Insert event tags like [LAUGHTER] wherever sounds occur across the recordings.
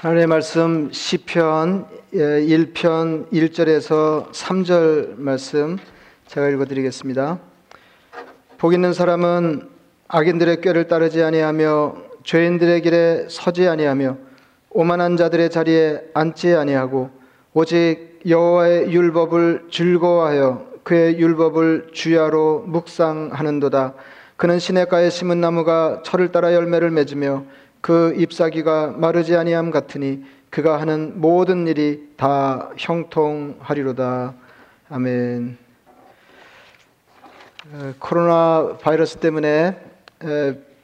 하나님의 말씀 시편 1편 1절에서 3절 말씀 제가 읽어 드리겠습니다. 복 있는 사람은 악인들의 꾀를 따르지 아니하며 죄인들의 길에 서지 아니하며 오만한 자들의 자리에 앉지 아니하고 오직 여호와의 율법을 즐거워하여 그의 율법을 주야로 묵상하는도다. 그는 시냇가에 심은 나무가 철을 따라 열매를 맺으며 그 잎사귀가 마르지 아니함 같으니 그가 하는 모든 일이 다 형통하리로다. 아멘. 코로나 바이러스 때문에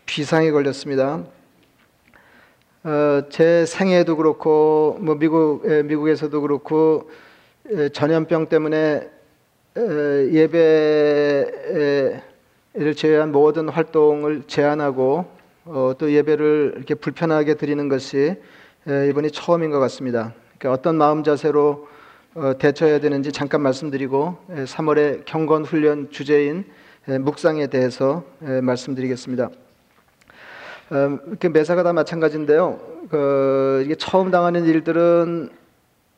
비상이 걸렸습니다. 어, 제 생애도 그렇고 뭐 미국 미국에서도 그렇고 전염병 때문에 예배를 제외한 모든 활동을 제한하고 어, 또 예배를 이렇게 불편하게 드리는 것이 이번이 처음인 것 같습니다. 그러니까 어떤 마음 자세로 어, 대처해야 되는지 잠깐 말씀드리고 3월의 경건 훈련 주제인 묵상에 대해서 말씀드리겠습니다. 어, 이렇게 매사가 다 마찬가지인데요. 그 이게 처음 당하는 일들은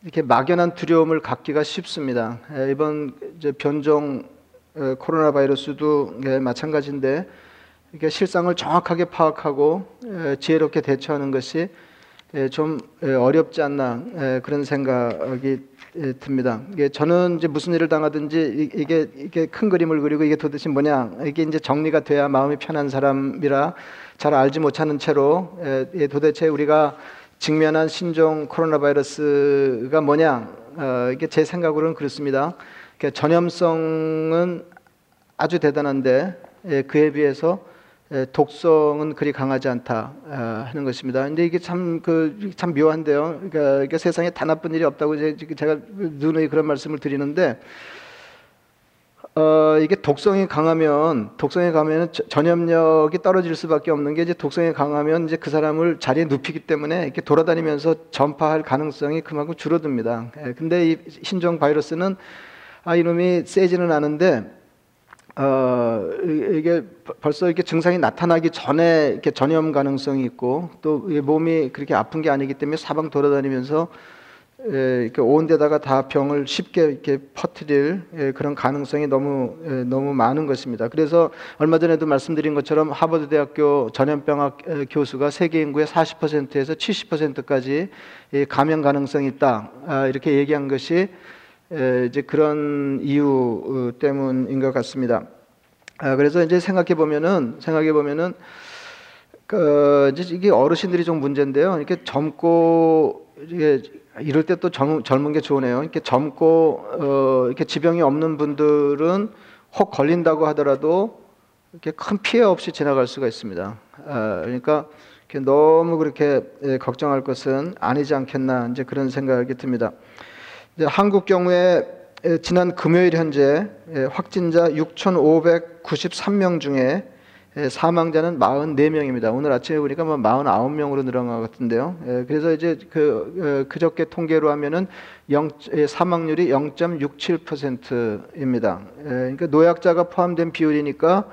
이렇게 막연한 두려움을 갖기가 쉽습니다. 이번 변종 코로나 바이러스도 마찬가지인데 이렇게 실상을 정확하게 파악하고 지혜롭게 대처하는 것이 좀 어렵지 않나 그런 생각이 듭니다. 저는 이제 무슨 일을 당하든지 이게 이게 큰 그림을 그리고 이게 도대체 뭐냐 이게 이제 정리가 돼야 마음이 편한 사람이라 잘 알지 못하는 채로 도대체 우리가 직면한 신종 코로나 바이러스가 뭐냐 어, 이게 제 생각으로는 그렇습니다. 전염성은 아주 대단한데 그에 비해서 독성은 그리 강하지 않다 아, 하는 것입니다. 근데 이게 참 그참 그, 묘한데요. 그러니까, 그러니까, 세상에 단 나쁜 일이 없다고 제가 누누이 그런 말씀을 드리는데 어, 이게 독성이 강하면 독성이 강하면 전염력이 떨어질 수밖에 없는 게 이제 독성이 강하면 이제 그 사람을 자리에 눕히기 때문에 이렇게 돌아다니면서 전파할 가능성이 그만큼 줄어듭니다. 예, 근데 이 신종 바이러스는 아 이놈이 세지는 않은데 어, 이게 벌써 이렇게 증상이 나타나기 전에 이렇게 전염 가능성이 있고 또 몸이 그렇게 아픈 게 아니기 때문에 사방 돌아다니면서 에, 이렇게 온 데다가 다 병을 쉽게 이렇게 퍼뜨릴 에, 그런 가능성이 너무 에, 너무 많은 것입니다. 그래서 얼마 전에도 말씀드린 것처럼 하버드 대학교 전염병학 교수가 세계 인구의 40%에서 70%까지 감염 가능성이 있다 아, 이렇게 얘기한 것이 이제 그런 이유 어, 때문인 것 같습니다. 아, 그래서 이제 생각해 보면은 생각해 보면은 그 이게 어르신들이 좀 문제인데요. 이렇게 젊고 이게 이럴 때 또 젊은 게 좋으네요. 이렇게 젊고 어, 이렇게 지병이 없는 분들은 혹 걸린다고 하더라도 이렇게 큰 피해 없이 지나갈 수가 있습니다. 아, 그러니까 너무 그렇게 예, 걱정할 것은 아니지 않겠나 이제 그런 생각이 듭니다. 한국 경우에 지난 금요일 현재 확진자 6,593명 중에 사망자는 44명입니다. 오늘 아침에 보니까 49명으로 뭐 늘어난 것 같은데요. 그래서 이제 그 그저께 통계로 하면은 0, 사망률이 0.67%입니다. 그러니까 노약자가 포함된 비율이니까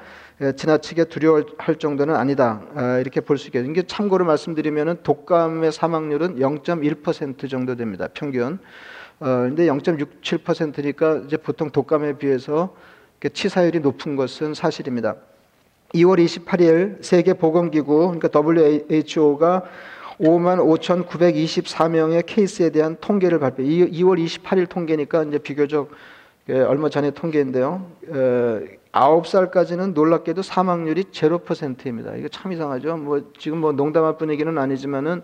지나치게 두려워할 정도는 아니다 아, 이렇게 볼 수 있겠습니다. 이게 참고로 말씀드리면은 독감의 사망률은 0.1% 정도 됩니다. 평균. 어, 근데 0.67%니까 이제 보통 독감에 비해서 치사율이 높은 것은 사실입니다. 2월 28일 세계 보건기구 그러니까 WHO가 5만 5,924명의 케이스에 대한 통계를 발표. 2월 28일 통계니까 이제 비교적 예, 얼마 전에 통계인데요. 아홉 살까지는 놀랍게도 사망률이 제로 퍼센트입니다. 이거 참 이상하죠. 뭐 지금 뭐 농담할 분위기는 아니지만은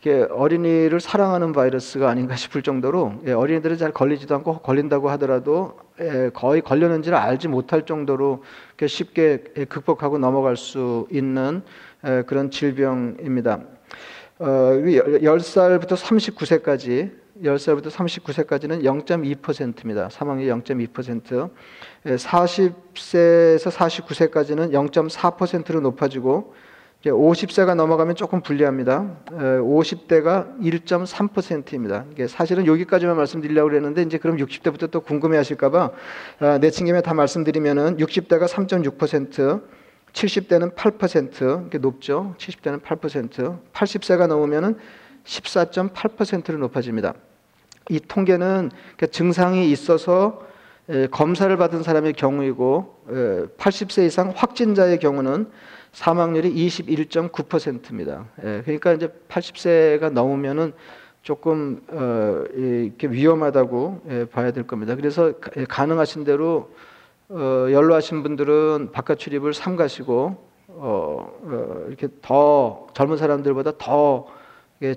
이게 어린이를 사랑하는 바이러스가 아닌가 싶을 정도로 예, 어린이들은 잘 걸리지도 않고 걸린다고 하더라도 예, 거의 걸렸는지를 알지 못할 정도로 쉽게 극복하고 넘어갈 수 있는 그런 질병입니다. 어, 10살부터 39세까지 10살부터 39세까지는 0.2%입니다. 사망률 0.2%. 40세에서 49세까지는 0.4%로 높아지고 50세가 넘어가면 조금 불리합니다. 50대가 1.3%입니다. 사실은 여기까지만 말씀드리려고 그랬는데 이제 그럼 60대부터 또 궁금해 하실까봐 아, 내친 김에 다 말씀드리면은 60대가 3.6%, 70대는 8%, 이게 높죠. 70대는 8%, 80세가 넘으면은 14.8%로 높아집니다. 이 통계는 그러니까 증상이 있어서 에, 검사를 받은 사람의 경우이고 에, 80세 이상 확진자의 경우는 사망률이 21.9%입니다. 예, 그러니까 이제 80세가 넘으면은 조금 어, 이렇게 위험하다고 예, 봐야 될 겁니다. 그래서 가- 예, 가능하신 대로 어, 연로하신 분들은 바깥 출입을 삼가시고 어, 어, 이렇게 더 젊은 사람들보다 더 예,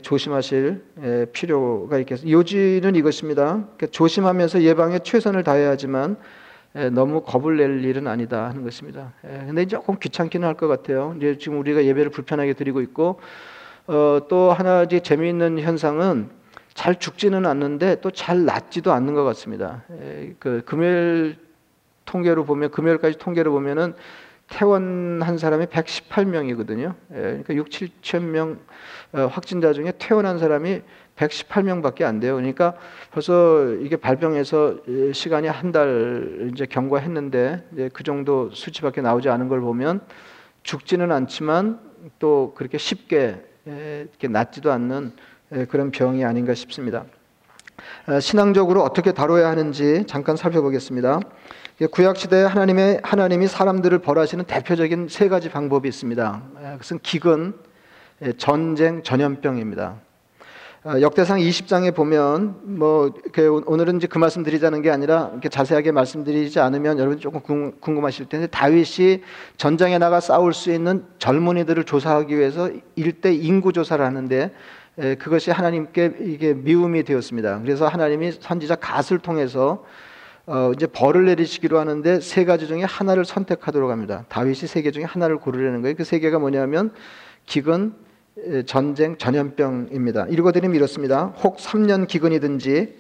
조심하실 예, 필요가 있겠습니다. 요지는 이것입니다. 그러니까 조심하면서 예방에 최선을 다해야 하지만 예, 너무 겁을 낼 일은 아니다 하는 것입니다. 예, 근데 조금 귀찮기는 할 것 같아요. 이제 지금 우리가 예배를 불편하게 드리고 있고 어, 또 하나 이제 재미있는 현상은 잘 죽지는 않는데 또 잘 낫지도 않는 것 같습니다. 예, 그 금요일 통계로 보면 금요일까지 통계로 보면은 퇴원한 사람이 118명이거든요. 예, 그러니까 6, 7천 명 어, 확진자 중에 퇴원한 사람이 118명밖에 안 돼요. 그러니까 벌써 이게 발병해서 예, 시간이 한 달 이제 경과했는데 이제 그 정도 수치밖에 나오지 않은 걸 보면 죽지는 않지만 또 그렇게 쉽게 예, 이렇게 낫지도 않는 예, 그런 병이 아닌가 싶습니다. 어, 신앙적으로 어떻게 다뤄야 하는지 잠깐 살펴보겠습니다. 예, 구약 시대에 하나님의 하나님이 사람들을 벌하시는 대표적인 세 가지 방법이 있습니다. 예, 그것은 기근, 예, 전쟁, 전염병입니다. 어, 역대상 20장에 보면 뭐 오늘은 이제 그 말씀 드리자는 게 아니라 이렇게 자세하게 말씀드리지 않으면 여러분 조금 궁- 궁금하실 텐데 다윗이 전장에 나가 싸울 수 있는 젊은이들을 조사하기 위해서 일대 인구 조사를 하는데 에, 그것이 하나님께 이게 미움이 되었습니다. 그래서 하나님이 선지자 갓을 통해서 어, 이제 벌을 내리시기로 하는데 세 가지 중에 하나를 선택하도록 합니다. 다윗이 세 개 중에 하나를 고르려는 거예요. 그 세 개가 뭐냐면 기근, 에, 전쟁, 전염병입니다. 읽어드리면 이렇습니다. 혹 3년 기근이든지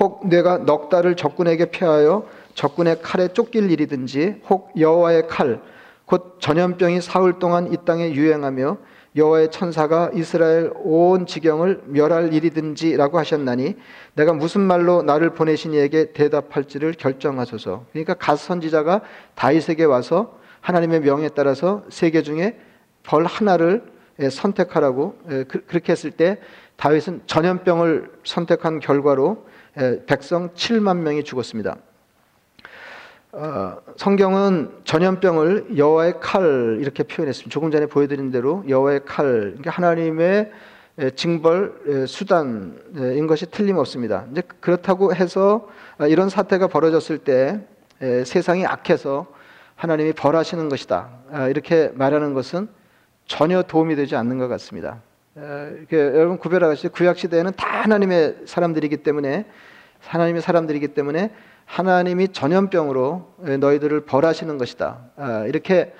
혹 내가 넉 달을 적군에게 패하여 적군의 칼에 쫓길 일이든지 혹 여호와의 칼 곧 전염병이 사흘 동안 이 땅에 유행하며 여호와의 천사가 이스라엘 온 지경을 멸할 일이든지라고 하셨나니 내가 무슨 말로 나를 보내신 이에게 대답할지를 결정하소서. 그러니까 갓 선지자가 다윗에게 와서 하나님의 명에 따라서 세개 중에 벌 하나를 예, 선택하라고 예, 그- 그렇게 했을 때 다윗은 전염병을 선택한 결과로 예, 백성 7만 명이 죽었습니다. 어, 성경은 전염병을 여호와의 칼 이렇게 표현했습니다. 조금 전에 보여드린 대로 여호와의 칼, 그러니까 하나님의 에, 징벌 에, 수단인 것이 틀림없습니다. 이제 그렇다고 해서 아, 이런 사태가 벌어졌을 때 에, 세상이 악해서 하나님이 벌하시는 것이다 아, 이렇게 말하는 것은 전혀 도움이 되지 않는 것 같습니다. 에, 이렇게 여러분 구별하시죠. 구약 시대에는 다 하나님의 사람들이기 때문에 하나님의 사람들이기 때문에 하나님이 전염병으로 너희들을 벌하시는 것이다. 아, 이렇게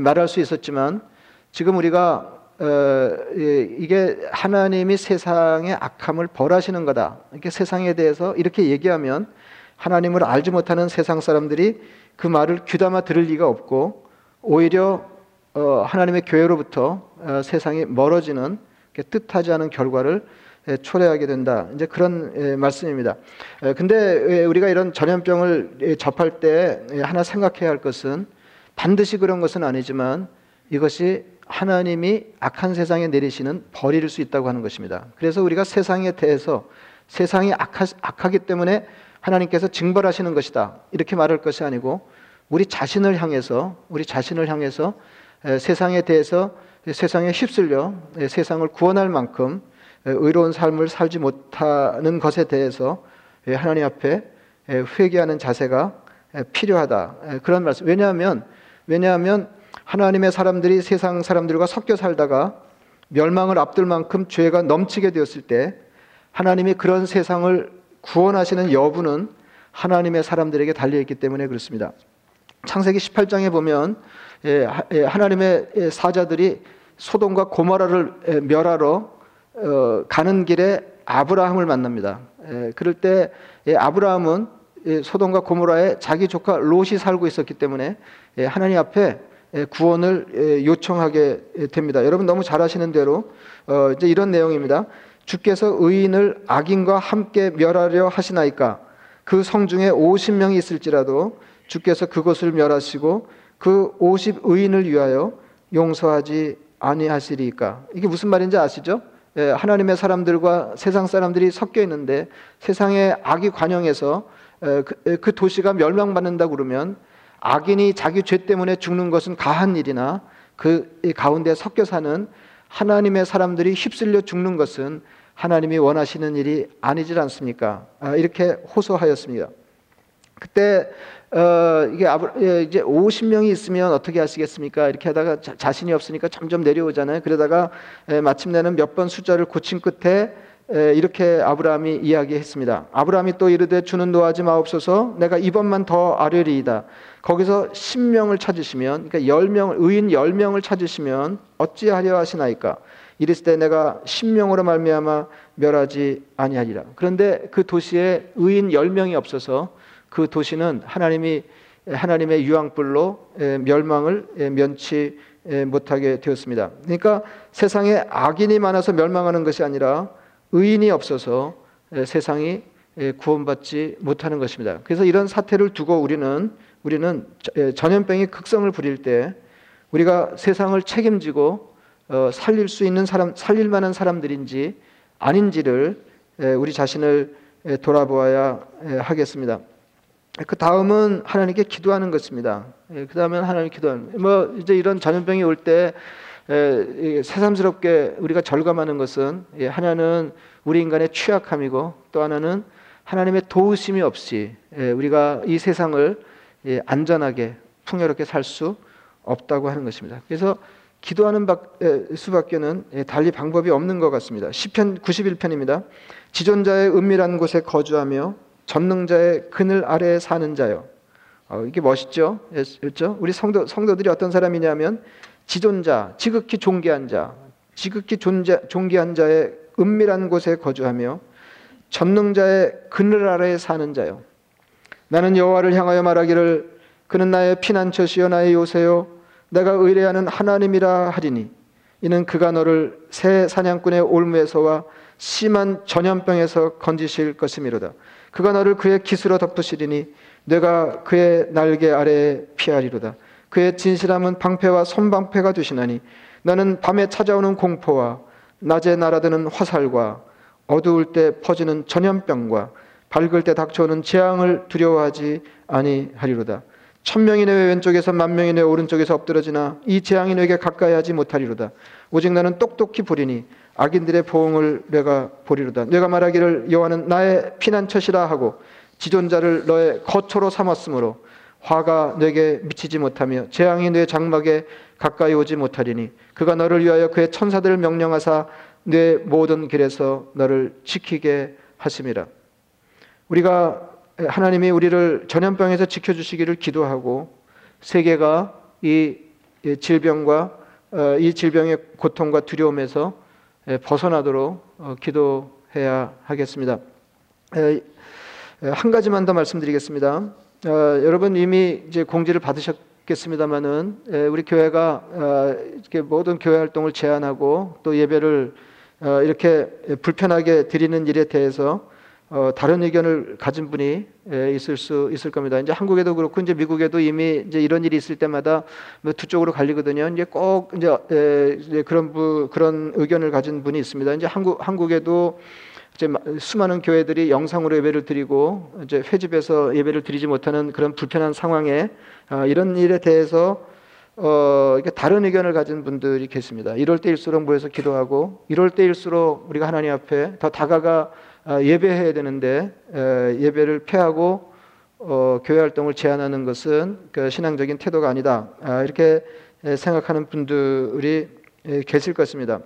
말할 수 있었지만 지금 우리가 어, 이게 하나님이 세상의 악함을 벌하시는 거다. 이렇게 세상에 대해서 이렇게 얘기하면 하나님을 알지 못하는 세상 사람들이 그 말을 귀담아 들을 리가 없고 오히려 어, 하나님의 교회로부터 어, 세상이 멀어지는 뜻하지 않은 결과를 초래하게 된다. 이제 그런 말씀입니다. 근데 우리가 이런 전염병을 접할 때 하나 생각해야 할 것은 반드시 그런 것은 아니지만 이것이 하나님이 악한 세상에 내리시는 벌일 수 있다고 하는 것입니다. 그래서 우리가 세상에 대해서 세상이 악하, 악하기 때문에 하나님께서 징벌하시는 것이다. 이렇게 말할 것이 아니고 우리 자신을 향해서 우리 자신을 향해서 세상에 대해서 세상에 휩쓸려 세상을 구원할 만큼 의로운 삶을 살지 못하는 것에 대해서 하나님 앞에 회개하는 자세가 필요하다. 그런 말씀. 왜냐하면 왜냐하면 하나님의 사람들이 세상 사람들과 섞여 살다가 멸망을 앞둘 만큼 죄가 넘치게 되었을 때 하나님이 그런 세상을 구원하시는 여부는 하나님의 사람들에게 달려 있기 때문에 그렇습니다. 창세기 18장에 보면 하나님의 사자들이 소돔과 고모라를 멸하러 어, 가는 길에 아브라함을 만납니다. 에, 그럴 때 예, 아브라함은 예, 소돔과 고모라에 자기 조카 롯이 살고 있었기 때문에 예, 하나님 앞에 예, 구원을 예, 요청하게 됩니다. 여러분 너무 잘 아시는 대로 어, 이제 이런 내용입니다. 주께서 의인을 악인과 함께 멸하려 하시나이까 그 성중에 50명이 있을지라도 주께서 그것을 멸하시고 그 50 의인을 위하여 용서하지 아니하시리까 이게 무슨 말인지 아시죠? 예, 하나님의 사람들과 세상 사람들이 섞여 있는데 세상의 악이 관영해서 에, 그, 에, 그 도시가 멸망받는다 그러면 악인이 자기 죄 때문에 죽는 것은 가한 일이나 그 가운데 섞여 사는 하나님의 사람들이 휩쓸려 죽는 것은 하나님이 원하시는 일이 아니질 않습니까? 아, 이렇게 호소하였습니다. 그때 어, 이게 아브, 예, 이제 50명이 있으면 어떻게 하시겠습니까? 이렇게 하다가 자, 신이 없으니까 점점 내려오잖아요. 그러다가 에, 마침내는 몇 번 숫자를 고친 끝에 에, 이렇게 아브라함이 이야기했습니다. 아브라함이 또 이르되 주는 노하지 마옵소서 내가 이번만 더 아뢰리이다. 거기서 10명을 찾으시면 그러니까 10명 의인 10명을 찾으시면 어찌하려 하시나이까? 이랬을 때 내가 10명으로 말미암아 멸하지 아니하리라. 그런데 그 도시에 의인 10명이 없어서 그 도시는 하나님이 하나님의 유황불로 멸망을 면치 못하게 되었습니다. 그러니까 세상에 악인이 많아서 멸망하는 것이 아니라 의인이 없어서 세상이 구원받지 못하는 것입니다. 그래서 이런 사태를 두고 우리는 우리는 전염병이 극성을 부릴 때 우리가 세상을 책임지고 어, 살릴 수 있는 사람, 살릴 만한 사람들인지 아닌지를 우리 자신을 돌아보아야 하겠습니다. 그 다음은 하나님께 기도하는 것입니다. 그 다음은 하나님 기도하는. 뭐 이제 이런 전염병이 올 때 새삼스럽게 우리가 절감하는 것은 하나는 우리 인간의 취약함이고 또 하나는 하나님의 도우심이 없이 우리가 이 세상을 안전하게 풍요롭게 살 수 없다고 하는 것입니다. 그래서 기도하는 수밖에는 달리 방법이 없는 것 같습니다. 시편 91편입니다. 지존자의 은밀한 곳에 거주하며 전능자의 그늘 아래에 사는 자요. 어, 이게 멋있죠? 그렇죠? 우리 성도 성도들이 어떤 사람이냐면 지존자, 지극히 존귀한 자, 지극히 존재, 존귀한 자의 은밀한 곳에 거주하며 전능자의 그늘 아래에 사는 자요. 나는 여호와를 향하여 말하기를 그는 나의 피난처시요 나의 요새요 내가 의뢰하는 하나님이라 하리니 이는 그가 너를 새 사냥꾼의 올무에서와 심한 전염병에서 건지실 것이미로다. 그가 너를 그의 기스로 덮으시리니 내가 그의 날개 아래에 피하리로다. 그의 진실함은 방패와 손방패가 되시나니 너는 밤에 찾아오는 공포와 낮에 날아드는 화살과 어두울 때 퍼지는 전염병과 밝을 때 닥쳐오는 재앙을 두려워하지 아니하리로다. 천명이 내 왼쪽에서 만명이 내 오른쪽에서 엎드러지나 이 재앙이 내게 가까이 하지 못하리로다. 오직 나는 똑똑히 보리니 악인들의 보응을 내가 보리로다. 내가 말하기를 여호와는 나의 피난처시라 하고 지존자를 너의 거처로 삼았으므로 화가 내게 미치지 못하며 재앙이 내 장막에 가까이 오지 못하리니 그가 너를 위하여 그의 천사들을 명령하사 내 모든 길에서 너를 지키게 하심이라. 우리가 하나님이 우리를 전염병에서 지켜주시기를 기도하고 세계가 이 질병과 어, 이 질병의 고통과 두려움에서 벗어나도록 어, 기도해야 하겠습니다. 한 가지만 더 말씀드리겠습니다. 어, 여러분 이미 이제 공지를 받으셨겠습니다만은 우리 교회가 이렇게 모든 교회 활동을 제한하고 또 예배를 이렇게 불편하게 드리는 일에 대해서 어, 다른 의견을 가진 분이 에, 있을 수 있을 겁니다. 이제 한국에도 그렇고 이제 미국에도 이미 이제 이런 일이 있을 때마다 뭐두 쪽으로 갈리거든요. 이제 꼭 이제, 에, 이제 그런 부, 그런 의견을 가진 분이 있습니다. 이제 한국 한국에도 이제 수많은 교회들이 영상으로 예배를 드리고 이제 회집에서 예배를 드리지 못하는 그런 불편한 상황에 어, 이런 일에 대해서 어, 이렇게 다른 의견을 가진 분들이 계십니다. 이럴 때일수록 모여서 기도하고 이럴 때일수록 우리가 하나님 앞에 더 다가가 아, 예배해야 되는데 예배를 패하고 어, 교회 활동을 제한하는 것은 그 신앙적인 태도가 아니다. 아, 이렇게 생각하는 분들이 계실 것입니다.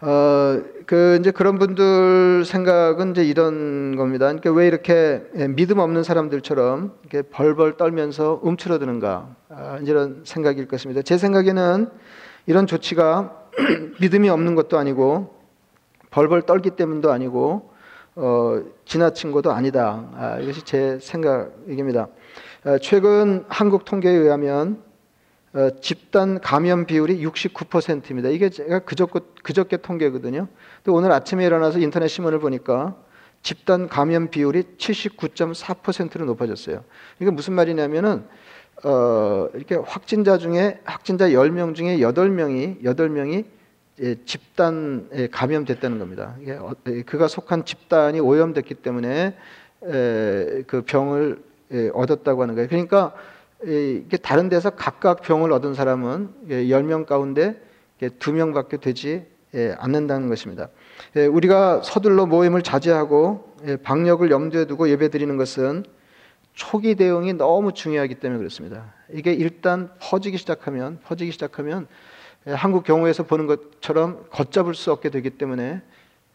어, 그 이제 그런 분들 생각은 이제 이런 겁니다. 그러니까 왜 이렇게 믿음 없는 사람들처럼 이렇게 벌벌 떨면서 움츠러드는가? 아, 이런 생각일 것입니다. 제 생각에는 이런 조치가 [CLEARS THROAT] 믿음이 없는 것도 아니고 벌벌 떨기 때문도 아니고 어, 지나친 것도 아니다. 아, 이것이 제 생각입니다. 어, 최근 한국 통계에 의하면 어, 집단 감염 비율이 69%입니다. 이게 제가 그저께, 그저께 통계거든요. 또 오늘 아침에 일어나서 인터넷 신문을 보니까 집단 감염 비율이 79.4%로 높아졌어요. 이게 무슨 말이냐면은 어, 이렇게 확진자 중에 확진자 10명 중에 8명이 8명이 예, 집단에 감염됐다는 겁니다. 어, 예, 그가 속한 집단이 오염됐기 때문에 에, 그 병을 예, 얻었다고 하는 거예요. 그러니까 예, 이게 다른 데서 각각 병을 얻은 사람은 예, 10명 가운데 예, 2명밖에 되지 예, 않는다는 것입니다. 예, 우리가 서둘러 모임을 자제하고 예, 방역을 염두에 두고 예배드리는 것은 초기 대응이 너무 중요하기 때문에 그렇습니다. 이게 일단 퍼지기 시작하면 퍼지기 시작하면 예, 한국 경우에서 보는 것처럼 걷잡을 수 없게 되기 때문에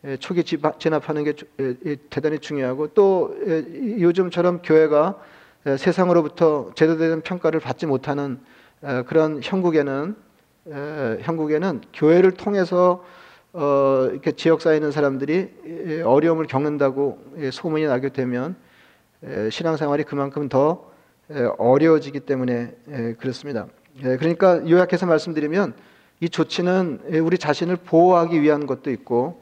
예, 초기 진압- 진압하는 게 주- 예, 예, 대단히 중요하고 또 예, 요즘처럼 교회가 예, 세상으로부터 제대로 된 평가를 받지 못하는 예, 그런 형국에는 예, 형국에는 교회를 통해서 어, 이렇게 지역 사에 있는 사람들이 예, 어려움을 겪는다고 예, 소문이 나게 되면 예, 신앙생활이 그만큼 더 예, 어려워지기 때문에 예, 그렇습니다. 예, 그러니까 요약해서 말씀드리면 이 조치는 예, 우리 자신을 보호하기 위한 것도 있고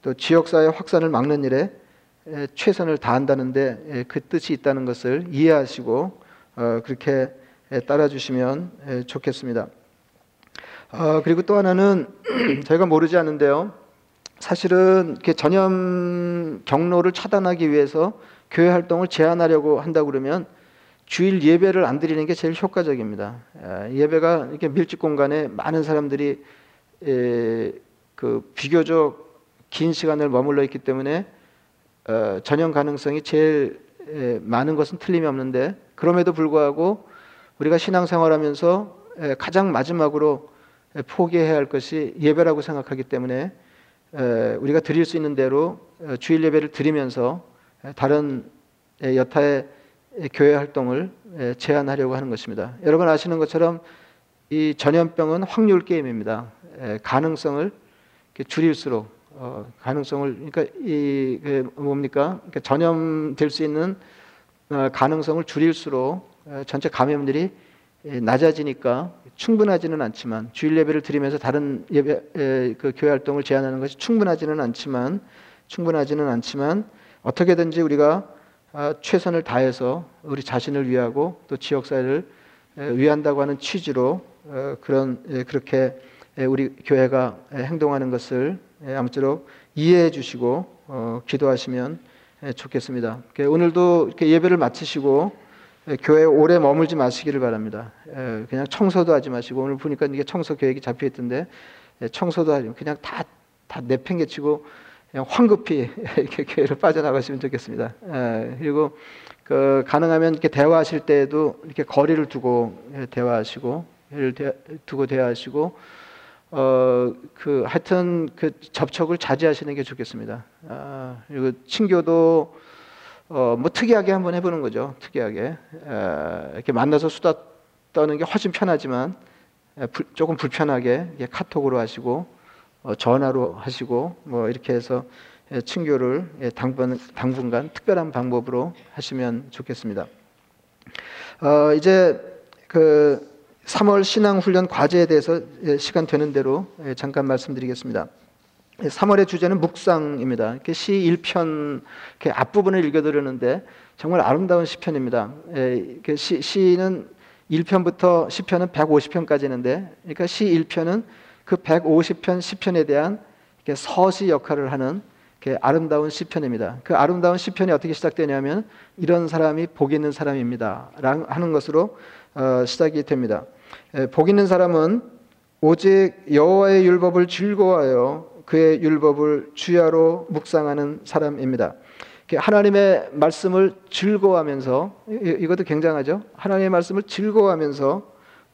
또 지역사회 확산을 막는 일에 예, 최선을 다한다는데 예, 그 뜻이 있다는 것을 이해하시고 어, 그렇게 예, 따라주시면 예, 좋겠습니다. 어, 그리고 또 하나는 [CLEARS THROAT] 저희가 모르지 않는데요. 사실은 전염 경로를 차단하기 위해서 교회 활동을 제한하려고 한다 그러면 주일 예배를 안 드리는 게 제일 효과적입니다. 에, 예배가 이렇게 밀집 공간에 많은 사람들이 에, 그 비교적 긴 시간을 머물러 있기 때문에 어, 전염 가능성이 제일 에, 많은 것은 틀림이 없는데 그럼에도 불구하고 우리가 신앙생활하면서 에, 가장 마지막으로 에, 포기해야 할 것이 예배라고 생각하기 때문에 에, 우리가 드릴 수 있는 대로 어, 주일 예배를 드리면서 에, 다른 에, 여타의 에, 교회 활동을 에, 제한하려고 하는 것입니다. 여러분 아시는 것처럼 이 전염병은 확률 게임입니다. 에, 가능성을 줄일수록 어, 가능성을 그러니까 이그 뭡니까 그러니까 전염될 수 있는 어, 가능성을 줄일수록 어, 전체 감염들이 에, 낮아지니까 충분하지는 않지만 주일 예배를 드리면서 다른 예배 에, 그 교회 활동을 제한하는 것이 충분하지는 않지만 충분하지는 않지만 어떻게든지 우리가 아, 최선을 다해서 우리 자신을 위하고 또 지역 사회를 에, 위한다고 하는 취지로 어, 그런 에, 그렇게 에, 우리 교회가 에, 행동하는 것을 에, 아무쪼록 이해해 주시고 어, 기도하시면 에, 좋겠습니다. 오늘도 이렇게 예배를 마치시고 에, 교회에 오래 머물지 마시기를 바랍니다. 에, 그냥 청소도 하지 마시고 오늘 보니까 이게 청소 계획이 잡혀 있던데 에, 청소도 하지 그냥 다 다 내팽개치고 황급히 [LAUGHS] 이렇게 교회를 빠져나가시면 좋겠습니다. 에, 그리고 그 가능하면 이렇게 대화하실 때에도 이렇게 거리를 두고 예, 대화하시고 를 두고 대화하시고 어 그 하여튼 그 접촉을 자제하시는 게 좋겠습니다. 아, 그리고 친교도 어 뭐 특이하게 한번 해보는 거죠. 특이하게 에, 이렇게 만나서 수다 떠는 게 훨씬 편하지만 에, 불- 조금 불편하게 카톡으로 하시고 어, 전화로 하시고 뭐 이렇게 해서 예, 친교를 예, 당분 당분간 특별한 방법으로 하시면 좋겠습니다. 어, 이제 그 3월 신앙 훈련 과제에 대해서 예, 시간 되는 대로 예, 잠깐 말씀드리겠습니다. 3월의 주제는 묵상입니다. 시 1편 이렇게 앞부분을 읽어드렸는데 정말 아름다운 시편입니다. 예, 시, 시는 1편부터 시편은 150편까지 있는데 그러니까 시 1편은 그 150편 시편에 대한 서시 역할을 하는 아름다운 시편입니다. 그 아름다운 시편이 어떻게 시작되냐면 이런 사람이 복 있는 사람입니다. 하는 것으로 어, 시작이 됩니다. 에, 복 있는 사람은 오직 여호와의 율법을 즐거워하여 그의 율법을 주야로 묵상하는 사람입니다. 하나님의 말씀을 즐거워하면서 이- 이것도 굉장하죠. 하나님의 말씀을 즐거워하면서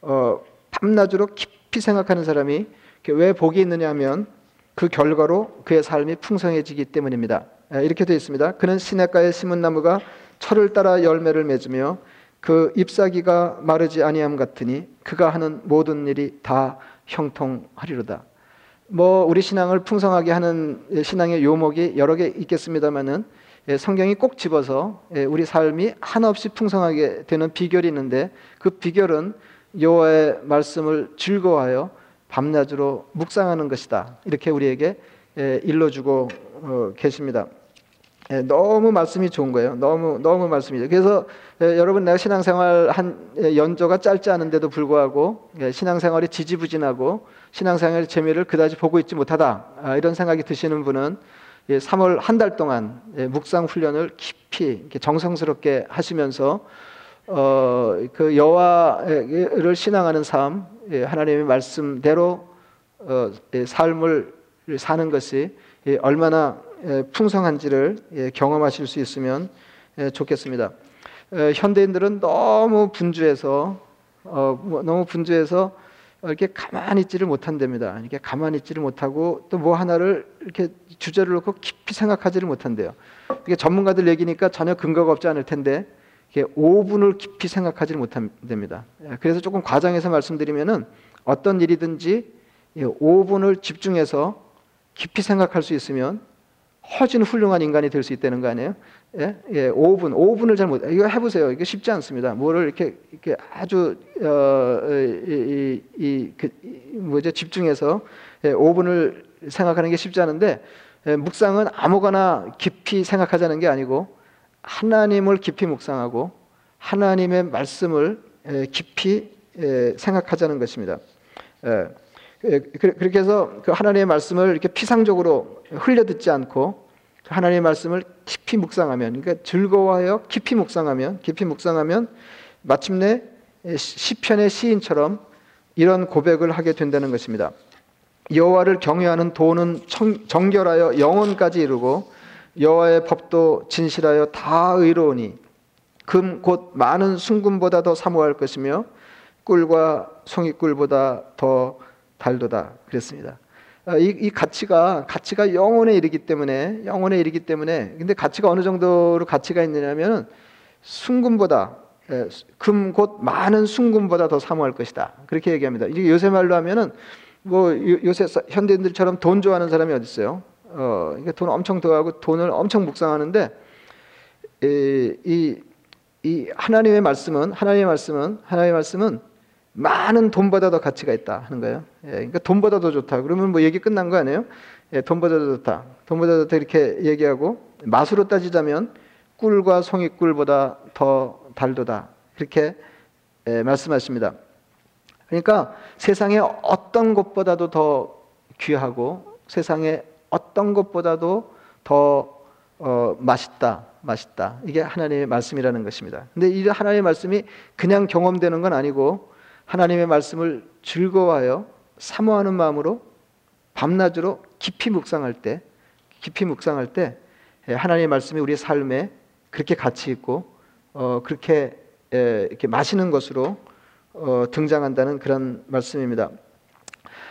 어, 밤낮으로 깊이 생각하는 사람이 왜 복이 있느냐 하면 그 결과로 그의 삶이 풍성해지기 때문입니다. 에, 이렇게 되어 있습니다. 그는 시냇가에 심은 나무가 철을 따라 열매를 맺으며 그 잎사귀가 마르지 아니함 같으니 그가 하는 모든 일이 다 형통하리로다. 뭐 우리 신앙을 풍성하게 하는 신앙의 요목이 여러 개 있겠습니다만은 예, 성경이 꼭 집어서 예, 우리 삶이 한없이 풍성하게 되는 비결이 있는데 그 비결은 여호와의 말씀을 즐거워하여 밤낮으로 묵상하는 것이다. 이렇게 우리에게 예, 일러주고 어, 계십니다. 예, 너무 말씀이 좋은 거예요. 너무 너무 말씀이죠. 그래서 예, 여러분 내가 신앙생활 한 예, 연조가 짧지 않은데도 불구하고 예, 신앙생활이 지지부진하고 신앙생활의 재미를 그다지 보고 있지 못하다 아, 이런 생각이 드시는 분은 예, 3월 한 달 동안 예, 묵상 훈련을 깊이 정성스럽게 하시면서 어, 그 여호와를 신앙하는 삶, 예, 하나님의 말씀대로 어, 예, 삶을 사는 것이 예, 얼마나 예, 풍성한지를 예, 경험하실 수 있으면 예, 좋겠습니다. 어, 현대인들은 너무 분주해서 어, 뭐, 너무 분주해서 이렇게 가만히 있지를 못한답니다. 이렇게 가만히 있지를 못하고 또 뭐 하나를 이렇게 주제를 놓고 깊이 생각하지를 못한대요. 이게 전문가들 얘기니까 전혀 근거가 없지 않을 텐데 5분을 깊이 생각하지를 못합니다. 예, 그래서 조금 과장해서 말씀드리면은 어떤 일이든지 5분을 집중해서 깊이 생각할 수 있으면 훨씬 훌륭한 인간이 될 수 있다는 거 아니에요? 예, 예, 5분, 5분을 잘 못, 이거 해보세요. 이게 쉽지 않습니다. 뭐를 이렇게, 이렇게 아주, 어, 이, 이, 이, 그, 뭐죠? 집중해서 예, 5분을 생각하는 게 쉽지 않은데, 예, 묵상은 아무거나 깊이 생각하자는 게 아니고, 하나님을 깊이 묵상하고, 하나님의 말씀을 예, 깊이 예, 생각하자는 것입니다. 그렇게 해서 그 하나님의 말씀을 이렇게 피상적으로 흘려 듣지 않고 그 하나님의 말씀을 깊이 묵상하면 그러니까 즐거워하여 깊이 묵상하면 깊이 묵상하면 마침내 시편의 시인처럼 이런 고백을 하게 된다는 것입니다. 여호와를 경외하는 도는 정결하여 영혼까지 이루고 여호와의 법도 진실하여 다 의로우니 금 곧 많은 순금보다 더 사모할 것이며 꿀과 송이꿀보다 더 달도다 그랬습니다. 아, 이, 이, 가치가 가치가 영혼에 이르기 때문에 영혼에 이르기 때문에 근데 가치가 어느 정도로 가치가 있느냐면은 순금보다 예, 금곧 많은 순금보다 더 사모할 것이다 그렇게 얘기합니다. 이게 요새 말로 하면은 뭐 요새 현대인들처럼 돈 좋아하는 사람이 어디 있어요? 어, 그러니까 돈 엄청 더하고 돈을 엄청 묵상하는데 이, 이, 이 하나님의 말씀은 하나님의 말씀은 하나님의 말씀은 많은 돈보다 더 가치가 있다 하는 거예요. 예, 그러니까 돈보다 더 좋다. 그러면 뭐 얘기 끝난 거 아니에요? 예, 돈보다 더 좋다. 돈보다 더 좋다 이렇게 얘기하고 맛으로 따지자면 꿀과 송이꿀보다 더 달도다. 이렇게 예, 말씀하십니다. 그러니까 세상에 어떤 것보다도 더 귀하고 세상에 어떤 것보다도 더 어, 맛있다, 맛있다. 이게 하나님의 말씀이라는 것입니다. 근데 이 하나님의 말씀이 그냥 경험되는 건 아니고 하나님의 말씀을 즐거워하여 사모하는 마음으로 밤낮으로 깊이 묵상할 때, 깊이 묵상할 때 예, 하나님의 말씀이 우리의 삶에 그렇게 가치 있고 어, 그렇게 에, 이렇게 마시는 것으로 어, 등장한다는 그런 말씀입니다.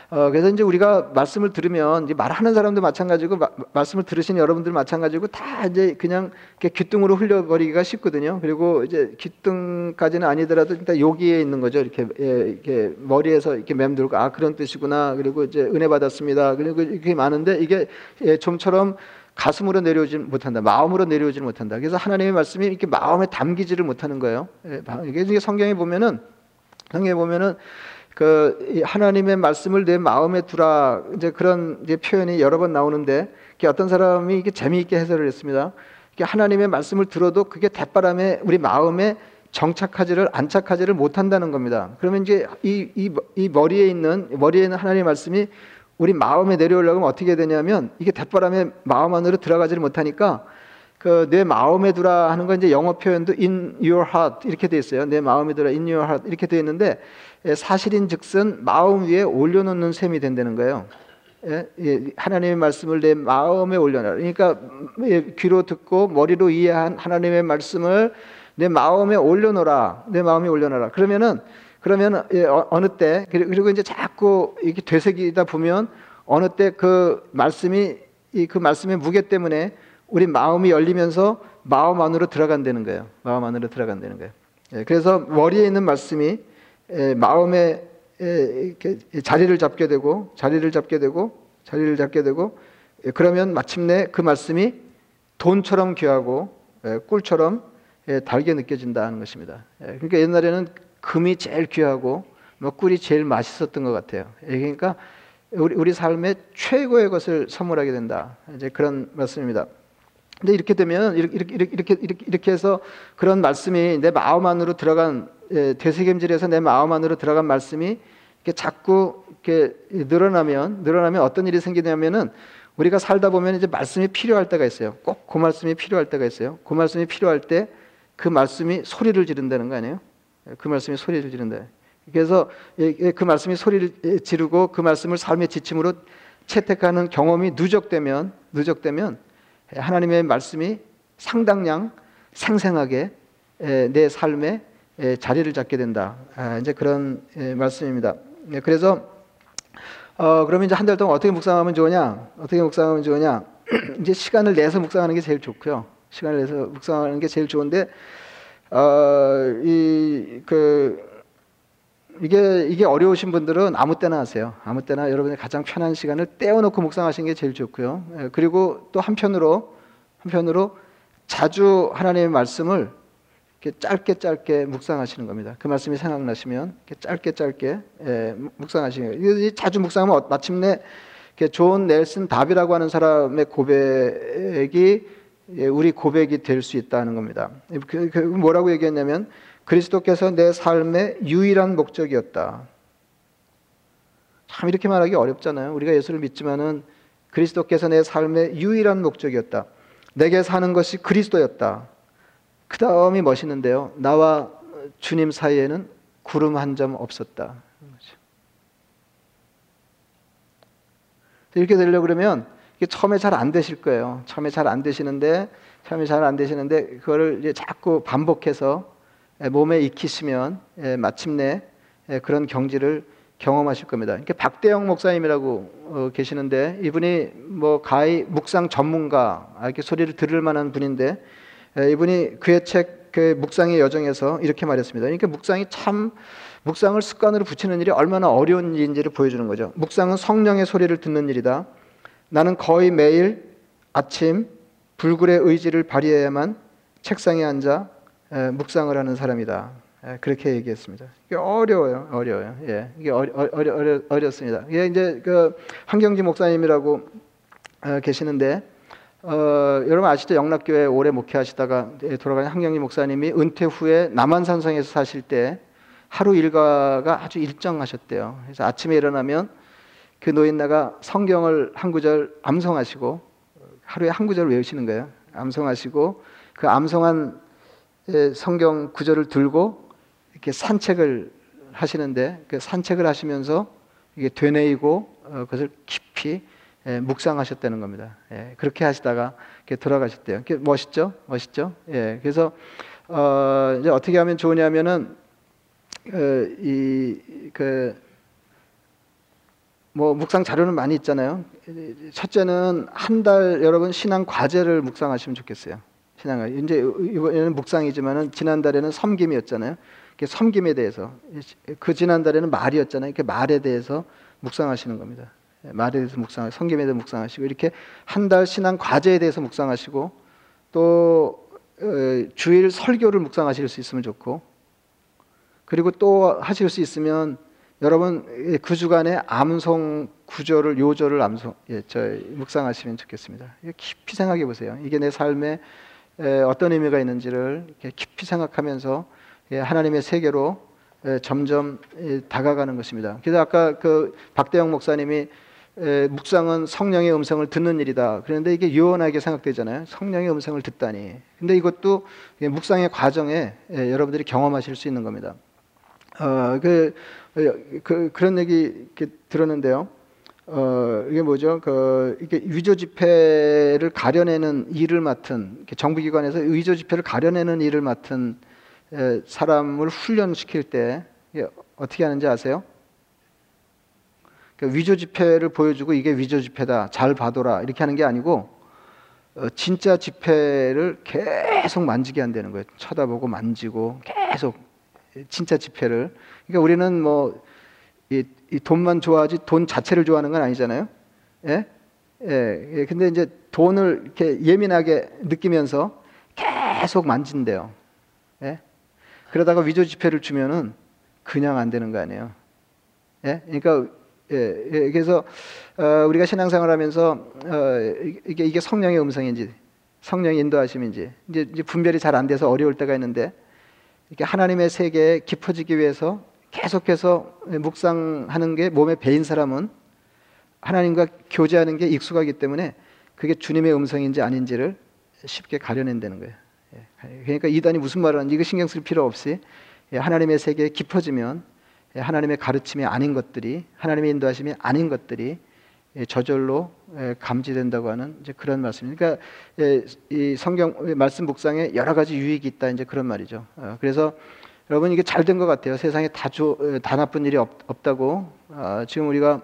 어, 그래서 이제 우리가 말씀을 들으면 이제 말하는 사람도 마찬가지고 마, 말씀을 들으신 여러분들 마찬가지고 다 이제 그냥 이렇게 귀뚱으로 흘려버리기가 쉽거든요. 그리고 이제 귀뚱까지는 아니더라도 일단 여기에 있는 거죠. 이렇게 예, 이렇게 머리에서 이렇게 맴돌고 아 그런 뜻이구나. 그리고 이제 은혜 받았습니다. 그리고 이렇게 많은데 이게 예, 좀처럼 가슴으로 내려오지 못한다. 마음으로 내려오지 못한다. 그래서 하나님의 말씀이 이렇게 마음에 담기지를 못하는 거예요. 예, 이게 성경에 보면은 성경에 보면은 그 하나님의 말씀을 내 마음에 두라 이제 그런 이제 표현이 여러 번 나오는데 어떤 사람이 이게 재미있게 해설을 했습니다. 하나님의 말씀을 들어도 그게 대바람에 우리 마음에 정착하지를 안착하지를 못한다는 겁니다. 그러면 이제 이, 이, 이 머리에 있는 머리에 있는 하나님의 말씀이 우리 마음에 내려오려면 어떻게 되냐면 이게 대바람에 마음 안으로 들어가지를 못하니까 그 내 마음에 두라 하는 건 이제 영어 표현도 in your heart 이렇게 돼 있어요. 내 마음에 두라 in your heart 이렇게 돼 있는데 예, 사실인즉슨 마음 위에 올려놓는 셈이 된다는 거예요. 예, 예, 하나님의 말씀을 내 마음에 올려놔. 그러니까 귀로 듣고 머리로 이해한 하나님의 말씀을 내 마음에 올려놓라. 내 마음에 올려놓라. 그러면은 그러면 어, 어느 때 그리고 이제 자꾸 이렇게 되새기다 보면 어느 때 그 말씀이 그 말씀의 무게 때문에 우리 마음이 열리면서 마음 안으로 들어간다는 거예요. 마음 안으로 들어간다는 거예요. 그래서 머리에 있는 말씀이 마음에 자리를 잡게 되고 자리를 잡게 되고 자리를 잡게 되고 그러면 마침내 그 말씀이 돈처럼 귀하고 꿀처럼 달게 느껴진다는 것입니다. 그러니까 옛날에는 금이 제일 귀하고 뭐 꿀이 제일 맛있었던 것 같아요. 그러니까 우리, 삶의 최고의 것을 선물하게 된다. 이제 그런 말씀입니다. 근데 이렇게 되면 이렇게 이렇게 이렇게, 이렇게 해서 그런 말씀이 내 마음 안으로 들어간 예, 되새김질해서 내 마음 안으로 들어간 말씀이 이렇게 자꾸 이렇게 늘어나면 늘어나면 어떤 일이 생기냐면은 우리가 살다 보면 이제 말씀이 필요할 때가 있어요. 꼭 그 말씀이 필요할 때가 있어요. 그 말씀이 필요할 때 그 말씀이 소리를 지른다는 거 아니에요? 예, 그 말씀이 소리를 지른다. 그래서 그 말씀이 소리를 지르고 그 말씀을 삶의 지침으로 채택하는 경험이 누적되면 누적되면 하나님의 말씀이 상당량 생생하게 내 삶에 자리를 잡게 된다. 아, 이제 그런 말씀입니다. 네, 그래서 어, 그러면 이제 한 달 동안 어떻게 묵상하면 좋으냐? 어떻게 묵상하면 좋으냐? [CLEARS THROAT] 이제 시간을 내서 묵상하는 게 제일 좋고요. 시간을 내서 묵상하는 게 제일 좋은데 어, 이그 이게 이게 어려우신 분들은 아무 때나 하세요. 아무 때나 여러분의 가장 편한 시간을 떼어놓고 묵상하시는 게 제일 좋고요. 예, 그리고 또 한편으로 한편으로 자주 하나님의 말씀을 짧게 짧게 묵상하시는 겁니다. 그 말씀이 생각나시면 짧게 짧게 예, 묵상하시는 거예요. 자주 묵상하면 어, 마침내 존 넬슨 다비라고 하는 사람의 고백이 예, 우리 고백이 될 수 있다는 겁니다. 그, 그 뭐라고 얘기했냐면 그리스도께서 내 삶의 유일한 목적이었다. 참 이렇게 말하기 어렵잖아요. 우리가 예수를 믿지만은 그리스도께서 내 삶의 유일한 목적이었다. 내게 사는 것이 그리스도였다. 그 다음이 멋있는데요. 나와 주님 사이에는 구름 한 점 없었다. 이렇게 되려고 그러면 이게 처음에 잘 안 되실 거예요. 처음에 잘 안 되시는데, 처음에 잘 안 되시는데, 그거를 이제 자꾸 반복해서 몸에 익히시면 마침내 그런 경지를 경험하실 겁니다. 이렇게 박대영 목사님이라고 어, 계시는데 이분이 뭐 가히 묵상 전문가 아, 이렇게 소리를 들을 만한 분인데 이분이 그의 책 그 묵상의 여정에서 이렇게 말했습니다. 그러니까 묵상이 참 묵상을 습관으로 붙이는 일이 얼마나 어려운 일인지를 보여주는 거죠. 묵상은 성령의 소리를 듣는 일이다. 나는 거의 매일 아침 불굴의 의지를 발휘해야만 책상에 앉아 묵상을 하는 사람이다. 그렇게 얘기했습니다. 이게 어려워요, 어려워요. 예, 이게 어려, 어려, 어렵습니다. 이게 이제 그 한경지 목사님이라고 어, 계시는데 어, 여러분 아시죠? 영락교회 오래 목회하시다가 돌아가신 한경지 목사님이 은퇴 후에 남한산성에서 사실 때 하루 일과가 아주 일정하셨대요. 그래서 아침에 일어나면 그 노인나가 성경을 한 구절 암송하시고 하루에 한 구절 외우시는 거예요. 암송하시고 그 암송한 성경 구절을 들고 이렇게 산책을 하시는데 그 산책을 하시면서 이게 되뇌이고 어, 그것을 깊이 예, 묵상하셨다는 겁니다. 예, 그렇게 하시다가 이렇게 돌아가셨대요. 멋있죠? 멋있죠? 예, 그래서 어, 이제 어떻게 하면 좋으냐면은 어, 이그 뭐 묵상 자료는 많이 있잖아요. 첫째는 한 달 여러분 신앙 과제를 묵상하시면 좋겠어요. 신앙을 이제 이번에는 묵상이지만은 지난달에는 섬김이었잖아요. 섬김에 대해서 그 지난달에는 말이었잖아요. 이렇게 말에 대해서 묵상하시는 겁니다. 예, 말에 대해서 묵상, 섬김에 대해서 묵상하시고 이렇게 한 달 신앙 과제에 대해서 묵상하시고 또 어, 주일 설교를 묵상하실 수 있으면 좋고 그리고 또 하실 수 있으면 여러분 그 주간에 암송 구절을 요절을 암송 예, 저 묵상하시면 좋겠습니다. 깊이 생각해 보세요. 이게 내 삶에 어떤 의미가 있는지를 깊이 생각하면서 하나님의 세계로 점점 다가가는 것입니다. 그래서 아까 그 박대영 목사님이 묵상은 성령의 음성을 듣는 일이다. 그런데 이게 유연하게 생각되잖아요. 성령의 음성을 듣다니. 근데 이것도 묵상의 과정에 여러분들이 경험하실 수 있는 겁니다. 어, 그, 그, 그런 얘기 들었는데요. 어, 이게 뭐죠? 그, 이게 위조 지폐를 가려내는 일을 맡은, 정부기관에서 위조 지폐를 가려내는 일을 맡은 에, 사람을 훈련시킬 때 어떻게 하는지 아세요? 그 위조 지폐를 보여주고 이게 위조 지폐다. 잘 봐둬라. 이렇게 하는 게 아니고, 어, 진짜 지폐를 계속 만지게 한다는 거예요. 쳐다보고 만지고 계속 진짜 지폐를. 그러니까 우리는 뭐 이, 이 돈만 좋아하지 돈 자체를 좋아하는 건 아니잖아요. 예? 예. 예. 근데 이제 돈을 이렇게 예민하게 느끼면서 계속 만진대요. 예? 그러다가 위조 지폐를 주면은 그냥 안 되는 거 아니에요. 예? 그러니까 예, 예, 그래서 어, 우리가 신앙생활하면서 어, 이게 이게 성령의 음성인지 성령의 인도하심인지 이제, 이제 분별이 잘 안 돼서 어려울 때가 있는데 이렇게 하나님의 세계에 깊어지기 위해서 계속해서 묵상하는 게 몸에 배인 사람은 하나님과 교제하는 게 익숙하기 때문에 그게 주님의 음성인지 아닌지를 쉽게 가려낸다는 거예요. 예, 그러니까 이단이 무슨 말을 하는지 이거 신경 쓸 필요 없이 예, 하나님의 세계에 깊어지면 예, 하나님의 가르침이 아닌 것들이 하나님의 인도하심이 아닌 것들이 저절로 감지된다고 하는 이제 그런 말씀입니다. 그러니까 이 성경 말씀 묵상에 여러 가지 유익이 있다 이제 그런 말이죠. 어, 그래서 여러분 이게 잘 된 것 같아요. 세상에 다, 조, 다 나쁜 일이 없, 다고 어, 지금 우리가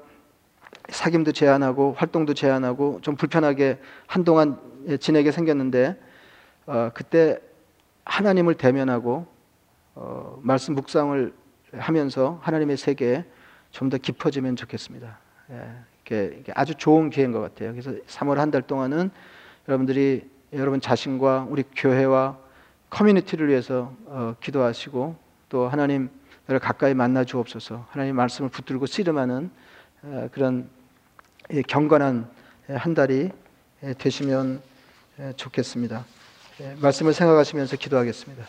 사귐도 제한하고 활동도 제한하고 좀 불편하게 한동안 지내게 생겼는데 어, 그때 하나님을 대면하고 어, 말씀 묵상을 하면서 하나님의 세계에 좀 더 깊어지면 좋겠습니다. 예, 이렇게 아주 좋은 기회인 것 같아요. 그래서 3월 한 달 동안은 여러분들이 여러분 자신과 우리 교회와 커뮤니티를 위해서 어, 기도하시고 또 하나님 를 가까이 만나 주옵소서. 하나님 말씀을 붙들고 씨름하는 어, 그런 경건한 한 달이 되시면 좋겠습니다. 말씀을 생각하시면서 기도하겠습니다.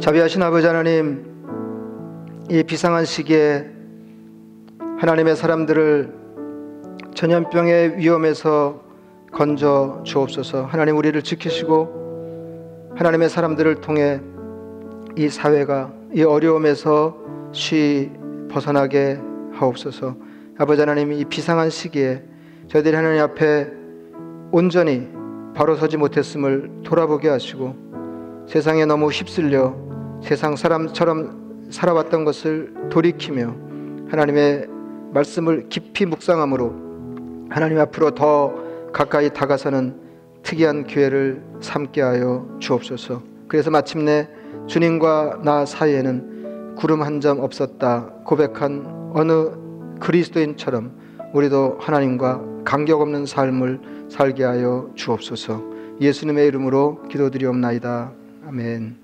자비하신 아버지 하나님, 이 비상한 시기에 하나님의 사람들을 전염병의 위험에서 건져 주옵소서. 하나님 우리를 지키시고 하나님의 사람들을 통해 이 사회가 이 어려움에서 쉬 벗어나게 하옵소서. 아버지 하나님 이 비상한 시기에 저희들이 하나님 앞에 온전히 바로 서지 못했음을 돌아보게 하시고 세상에 너무 휩쓸려 세상 사람처럼 살아왔던 것을 돌이키며 하나님의 말씀을 깊이 묵상함으로 하나님 앞으로 더 가까이 다가서는 특이한 기회를 삼게 하여 주옵소서. 그래서 마침내 주님과 나 사이에는 구름 한 점 없었다 고백한 어느 그리스도인처럼 우리도 하나님과 간격 없는 삶을 살게 하여 주옵소서. 예수님의 이름으로 기도드리옵나이다. 아멘.